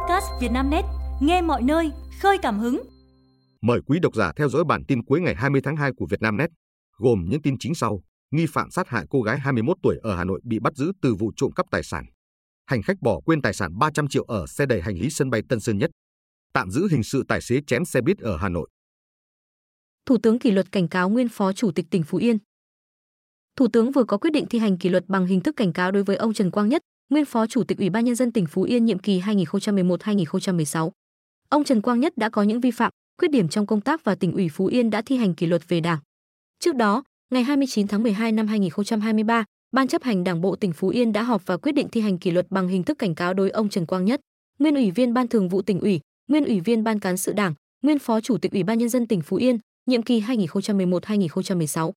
podcast Vietnamnet, nghe mọi nơi, khơi cảm hứng. Mời quý độc giả theo dõi bản tin cuối ngày 20 tháng 2 của Vietnamnet, gồm những tin chính sau. Nghi phạm sát hại cô gái 21 tuổi ở Hà Nội bị bắt giữ từ vụ trộm cắp tài sản. Hành khách bỏ quên tài sản 300 triệu ở xe đẩy hành lý sân bay Tân Sơn Nhất. Tạm giữ hình sự tài xế chém xe buýt ở Hà Nội. Thủ tướng kỷ luật cảnh cáo nguyên phó chủ tịch tỉnh Phú Yên. Thủ tướng vừa có quyết định thi hành kỷ luật bằng hình thức cảnh cáo đối với ông Trần Quang Nhất, nguyên phó chủ tịch Ủy ban nhân dân tỉnh Phú Yên nhiệm kỳ 2011-2016. Ông Trần Quang Nhất đã có những vi phạm, khuyết điểm trong công tác và tỉnh ủy Phú Yên đã thi hành kỷ luật về Đảng. Trước đó, ngày 29 tháng 12 năm 2023, Ban chấp hành Đảng bộ tỉnh Phú Yên đã họp và quyết định thi hành kỷ luật bằng hình thức cảnh cáo đối ông Trần Quang Nhất, nguyên ủy viên Ban Thường vụ tỉnh ủy, nguyên ủy viên Ban cán sự Đảng, nguyên phó chủ tịch Ủy ban nhân dân tỉnh Phú Yên, nhiệm kỳ 2011-2016.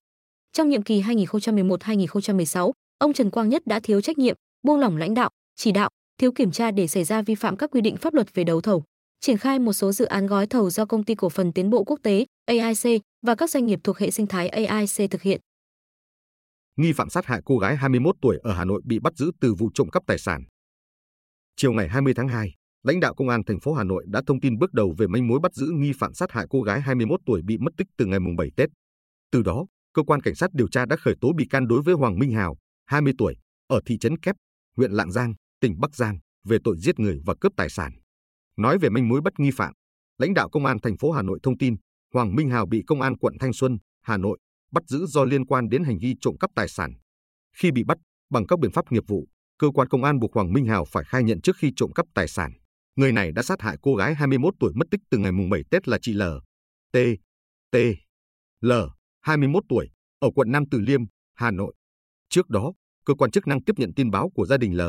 Trong nhiệm kỳ 2011-2016, ông Trần Quang Nhất đã thiếu trách nhiệm, buông lỏng lãnh đạo, chỉ đạo, thiếu kiểm tra để xảy ra vi phạm các quy định pháp luật về đấu thầu, triển khai một số dự án gói thầu do công ty cổ phần tiến bộ quốc tế AIC và các doanh nghiệp thuộc hệ sinh thái AIC thực hiện. Nghi phạm sát hại cô gái 21 tuổi ở Hà Nội bị bắt giữ từ vụ trộm cắp tài sản. Chiều ngày 20 tháng 2, lãnh đạo công an thành phố Hà Nội đã thông tin bước đầu về manh mối bắt giữ nghi phạm sát hại cô gái 21 tuổi bị mất tích từ ngày mùng 7 Tết. Từ đó, cơ quan cảnh sát điều tra đã khởi tố bị can đối với Hoàng Minh Hào, 20 tuổi, ở thị trấn Kép, huyện Lạng Giang, tỉnh Bắc Giang về tội giết người và cướp tài sản. Nói về manh mối bắt nghi phạm, lãnh đạo công an thành phố Hà Nội thông tin, Hoàng Minh Hào bị công an quận Thanh Xuân, Hà Nội bắt giữ do liên quan đến hành vi trộm cắp tài sản. Khi bị bắt, bằng các biện pháp nghiệp vụ, cơ quan công an buộc Hoàng Minh Hào phải khai nhận trước khi trộm cắp tài sản. Người này đã sát hại cô gái 21 tuổi mất tích từ ngày mùng 7 Tết là chị L. T. T. L. 21 tuổi, ở quận Nam Từ Liêm, Hà Nội. Trước đó, cơ quan chức năng tiếp nhận tin báo của gia đình L,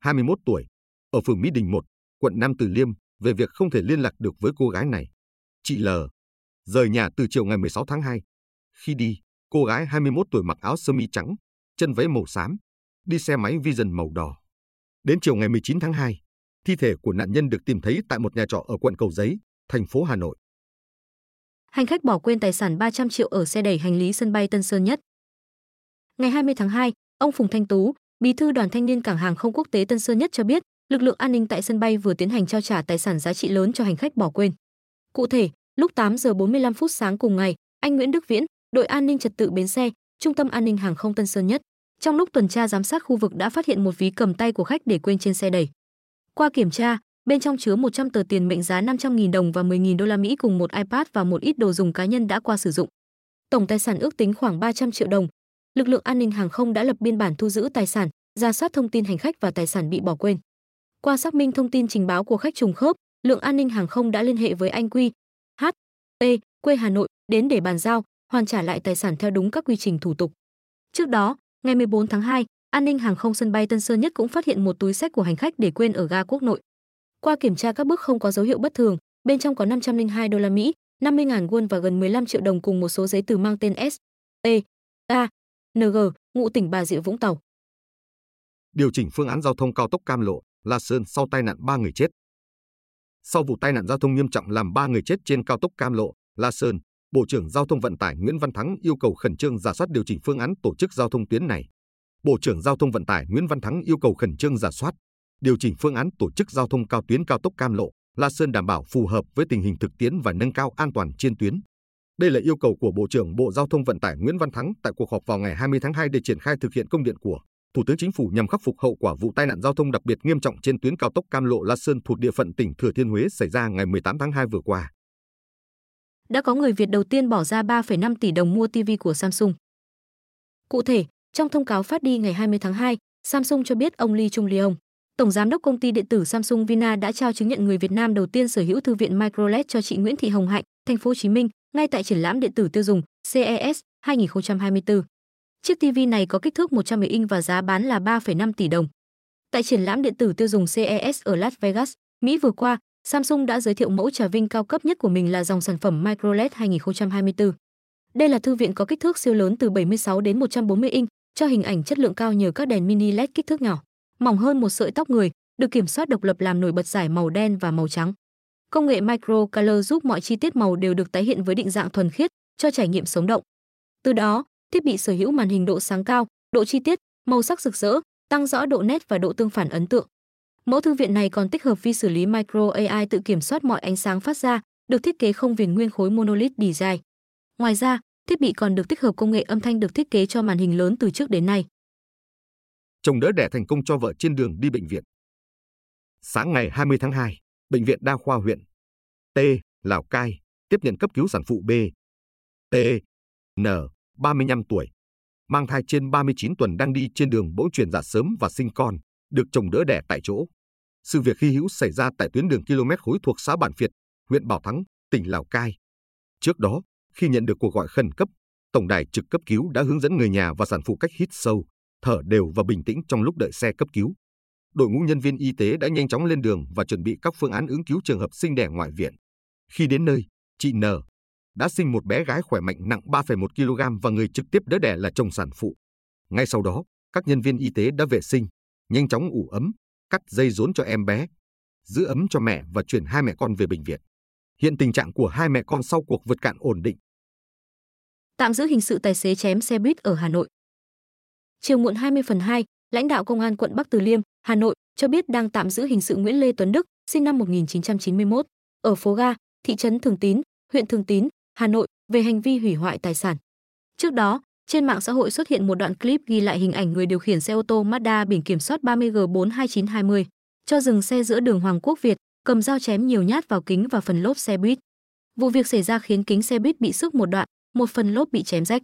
21 tuổi, ở phường Mỹ Đình 1, quận Nam Từ Liêm về việc không thể liên lạc được với cô gái này. Chị L rời nhà từ chiều ngày 16 tháng 2. Khi đi, cô gái 21 tuổi mặc áo sơ mi trắng, chân váy màu xám, đi xe máy Vision màu đỏ. Đến chiều ngày 19 tháng 2, thi thể của nạn nhân được tìm thấy tại một nhà trọ ở quận Cầu Giấy, thành phố Hà Nội. Hành khách bỏ quên tài sản 300 triệu ở xe đẩy hành lý sân bay Tân Sơn Nhất. Ngày 20 tháng 2, Ông Phùng Thanh Tú, Bí thư Đoàn Thanh niên Cảng hàng không quốc tế Tân Sơn Nhất cho biết, lực lượng an ninh tại sân bay vừa tiến hành trao trả tài sản giá trị lớn cho hành khách bỏ quên. Cụ thể, lúc 8 giờ 45 phút sáng cùng ngày, anh Nguyễn Đức Viễn, đội an ninh trật tự bến xe, Trung tâm an ninh hàng không Tân Sơn Nhất, trong lúc tuần tra giám sát khu vực đã phát hiện một ví cầm tay của khách để quên trên xe đẩy. Qua kiểm tra, bên trong chứa 100 tờ tiền mệnh giá 500.000 đồng và 10.000 đô la Mỹ cùng một iPad và một ít đồ dùng cá nhân đã qua sử dụng. Tổng tài sản ước tính khoảng 300 triệu đồng, lực lượng an ninh hàng không đã lập biên bản thu giữ tài sản, ra soát thông tin hành khách và tài sản bị bỏ quên. Qua xác minh thông tin trình báo của khách trùng khớp, lượng an ninh hàng không đã liên hệ với anh Quy, H, T, quê Hà Nội đến để bàn giao, hoàn trả lại tài sản theo đúng các quy trình thủ tục. Trước đó, ngày 14 tháng 2, an ninh hàng không sân bay Tân Sơn Nhất cũng phát hiện một túi sách của hành khách để quên ở ga Quốc Nội. Qua kiểm tra các bước không có dấu hiệu bất thường, bên trong có 502 đô la Mỹ, 50.000 won và gần 15 triệu đồng cùng một số giấy tờ mang tên S, T, A, NG, ngụ tỉnh Bà Rịa Vũng Tàu. Điều chỉnh phương án giao thông cao tốc Cam Lộ, La Sơn sau tai nạn 3 người chết. Sau vụ tai nạn giao thông nghiêm trọng làm 3 người chết trên cao tốc Cam Lộ, La Sơn, Bộ trưởng Giao thông Vận tải Nguyễn Văn Thắng yêu cầu khẩn trương giả soát điều chỉnh phương án tổ chức giao thông tuyến này. Bộ trưởng Giao thông Vận tải Nguyễn Văn Thắng yêu cầu khẩn trương giả soát, điều chỉnh phương án tổ chức giao thông cao tuyến cao tốc Cam Lộ, La Sơn đảm bảo phù hợp với tình hình thực tiễn và nâng cao an toàn trên tuyến. Đây là yêu cầu của Bộ trưởng Bộ Giao thông Vận tải Nguyễn Văn Thắng tại cuộc họp vào ngày 20 tháng 2 để triển khai thực hiện công điện của Thủ tướng Chính phủ nhằm khắc phục hậu quả vụ tai nạn giao thông đặc biệt nghiêm trọng trên tuyến cao tốc Cam Lộ La Sơn thuộc địa phận tỉnh Thừa Thiên Huế xảy ra ngày 18 tháng 2 vừa qua. Đã có người Việt đầu tiên bỏ ra 3,5 tỷ đồng mua TV của Samsung. Cụ thể, trong thông cáo phát đi ngày 20 tháng 2, Samsung cho biết ông Lee Chung Leong, Tổng giám đốc công ty điện tử Samsung Vina đã trao chứng nhận người Việt Nam đầu tiên sở hữu thư viện MicroLED cho chị Nguyễn Thị Hồng Hạnh, thành phố Hồ Chí Minh, ngay tại triển lãm điện tử tiêu dùng CES 2024. Chiếc TV này có kích thước 110 inch và giá bán là 3,5 tỷ đồng. Tại triển lãm điện tử tiêu dùng CES ở Las Vegas, Mỹ vừa qua, Samsung đã giới thiệu mẫu trà vinh cao cấp nhất của mình là dòng sản phẩm MicroLED 2024. Đây là thư viện có kích thước siêu lớn từ 76 đến 140 inch, cho hình ảnh chất lượng cao nhờ các đèn mini LED kích thước nhỏ, mỏng hơn một sợi tóc người, được kiểm soát độc lập làm nổi bật giải màu đen và màu trắng. Công nghệ Micro Color giúp mọi chi tiết màu đều được tái hiện với định dạng thuần khiết, cho trải nghiệm sống động. Từ đó, thiết bị sở hữu màn hình độ sáng cao, độ chi tiết, màu sắc rực rỡ, tăng rõ độ nét và độ tương phản ấn tượng. Mẫu thư viện này còn tích hợp vi xử lý micro AI tự kiểm soát mọi ánh sáng phát ra, được thiết kế không viền nguyên khối monolith design. Ngoài ra, thiết bị còn được tích hợp công nghệ âm thanh được thiết kế cho màn hình lớn từ trước đến nay. Chồng đỡ đẻ thành công cho vợ trên đường đi bệnh viện. Sáng ngày 20 tháng 2, Bệnh viện Đa khoa huyện T, Lào Cai, tiếp nhận cấp cứu sản phụ B. T, N, 35 tuổi, mang thai trên 39 tuần đang đi trên đường bỗng chuyển dạ sớm và sinh con, được chồng đỡ đẻ tại chỗ. Sự việc khi hữu xảy ra tại tuyến đường km khối thuộc xã Bản Việt, huyện Bảo Thắng, tỉnh Lào Cai. Trước đó, khi nhận được cuộc gọi khẩn cấp, tổng đài trực cấp cứu đã hướng dẫn người nhà và sản phụ cách hít sâu, thở đều và bình tĩnh trong lúc đợi xe cấp cứu. Đội ngũ nhân viên y tế đã nhanh chóng lên đường và chuẩn bị các phương án ứng cứu trường hợp sinh đẻ ngoại viện. Khi đến nơi, chị N đã sinh một bé gái khỏe mạnh nặng 3,1 kg và người trực tiếp đỡ đẻ là chồng sản phụ. Ngay sau đó, các nhân viên y tế đã vệ sinh, nhanh chóng ủ ấm, cắt dây rốn cho em bé, giữ ấm cho mẹ và chuyển hai mẹ con về bệnh viện. Hiện tình trạng của hai mẹ con sau cuộc vượt cạn ổn định. Tạm giữ hình sự tài xế chém xe buýt ở Hà Nội. Chiều muộn 20 phần 2, lãnh đạo công an quận Bắc Từ Liêm, Hà Nội cho biết đang tạm giữ hình sự Nguyễn Lê Tuấn Đức, sinh năm 1991, ở phố Ga, thị trấn Thường Tín, huyện Thường Tín, Hà Nội về hành vi hủy hoại tài sản. Trước đó, trên mạng xã hội xuất hiện một đoạn clip ghi lại hình ảnh người điều khiển xe ô tô Mazda biển kiểm soát 30G42920 cho dừng xe giữa đường Hoàng Quốc Việt, cầm dao chém nhiều nhát vào kính và phần lốp xe buýt. Vụ việc xảy ra khiến kính xe buýt bị sức một đoạn, một phần lốp bị chém rách.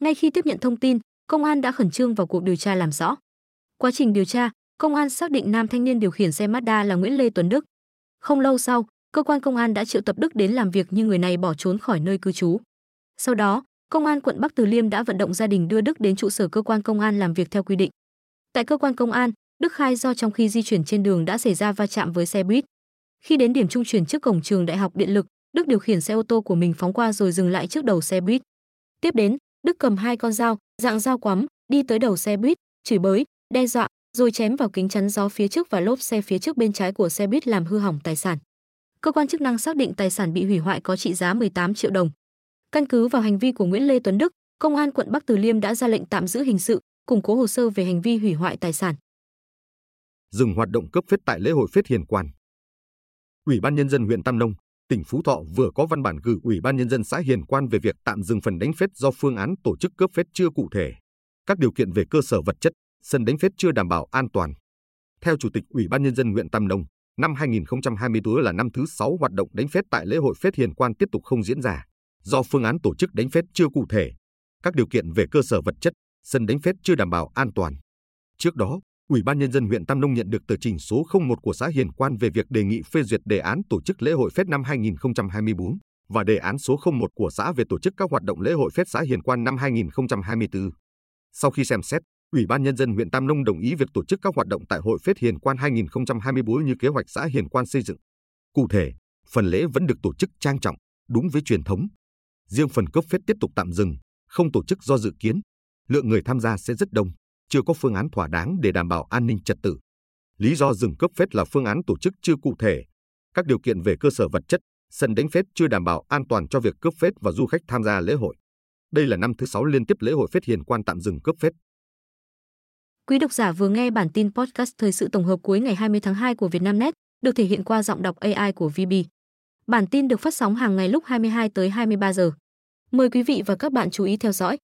Ngay khi tiếp nhận thông tin, công an đã khẩn trương vào cuộc điều tra làm rõ. Quá trình điều tra, công an xác định nam thanh niên điều khiển xe Mazda là Nguyễn Lê Tuấn Đức. Không lâu sau, cơ quan công an đã triệu tập Đức đến làm việc nhưng người này bỏ trốn khỏi nơi cư trú. Sau đó, công an quận Bắc Từ Liêm đã vận động gia đình đưa Đức đến trụ sở cơ quan công an làm việc theo quy định. Tại cơ quan công an, Đức khai do trong khi di chuyển trên đường đã xảy ra va chạm với xe buýt. Khi đến điểm trung chuyển trước cổng trường Đại học Điện lực, Đức điều khiển xe ô tô của mình phóng qua rồi dừng lại trước đầu xe buýt. Tiếp đến, Đức cầm hai con dao, dạng dao quắm, đi tới đầu xe buýt, chửi bới, đe dọa, rồi chém vào kính chắn gió phía trước và lốp xe phía trước bên trái của xe buýt làm hư hỏng tài sản. Cơ quan chức năng xác định tài sản bị hủy hoại có trị giá 18 triệu đồng. Căn cứ vào hành vi của Nguyễn Lê Tuấn Đức, Công an quận Bắc Từ Liêm đã ra lệnh tạm giữ hình sự, củng cố hồ sơ về hành vi hủy hoại tài sản. Dừng hoạt động cấp phết tại lễ hội phết Hiền Quan. Ủy ban nhân dân huyện Tam Nông, tỉnh Phú Thọ vừa có văn bản gửi Ủy ban nhân dân xã Hiền Quan về việc tạm dừng phần đánh phết do phương án tổ chức cấp phết chưa cụ thể. Các điều kiện về cơ sở vật chất, sân đánh phết chưa đảm bảo an toàn. Theo Chủ tịch Ủy ban nhân dân huyện Tam Nông, năm 2024 là năm thứ 6 hoạt động đánh phết tại lễ hội phết Hiền Quan tiếp tục không diễn ra, do phương án tổ chức đánh phết chưa cụ thể, các điều kiện về cơ sở vật chất, sân đánh phết chưa đảm bảo an toàn. Trước đó, Ủy ban nhân dân huyện Tam Nông nhận được tờ trình số 01 của xã Hiền Quan về việc đề nghị phê duyệt đề án tổ chức lễ hội phết năm 2024 và đề án số 01 của xã về tổ chức các hoạt động lễ hội phết xã Hiền Quan năm 2024. Sau khi xem xét, Ủy ban nhân dân huyện Tam Nông đồng ý việc tổ chức các hoạt động tại Hội Phết Hiền Quan 2024 như kế hoạch xã Hiền Quan xây dựng. Cụ thể, phần lễ vẫn được tổ chức trang trọng, đúng với truyền thống. Riêng phần cấp phết tiếp tục tạm dừng, không tổ chức do dự kiến, lượng người tham gia sẽ rất đông, chưa có phương án thỏa đáng để đảm bảo an ninh trật tự. Lý do dừng cấp phết là phương án tổ chức chưa cụ thể, các điều kiện về cơ sở vật chất, sân đánh phết chưa đảm bảo an toàn cho việc cấp phết và du khách tham gia lễ hội. Đây là năm thứ sáu liên tiếp lễ hội phết hiền quan tạm dừng cấp phết. Quý độc giả vừa nghe bản tin podcast thời sự tổng hợp cuối ngày 20 tháng 2 của Vietnamnet, được thể hiện qua giọng đọc AI của VB. Bản tin được phát sóng hàng ngày lúc 22 tới 23 giờ. Mời quý vị và các bạn chú ý theo dõi.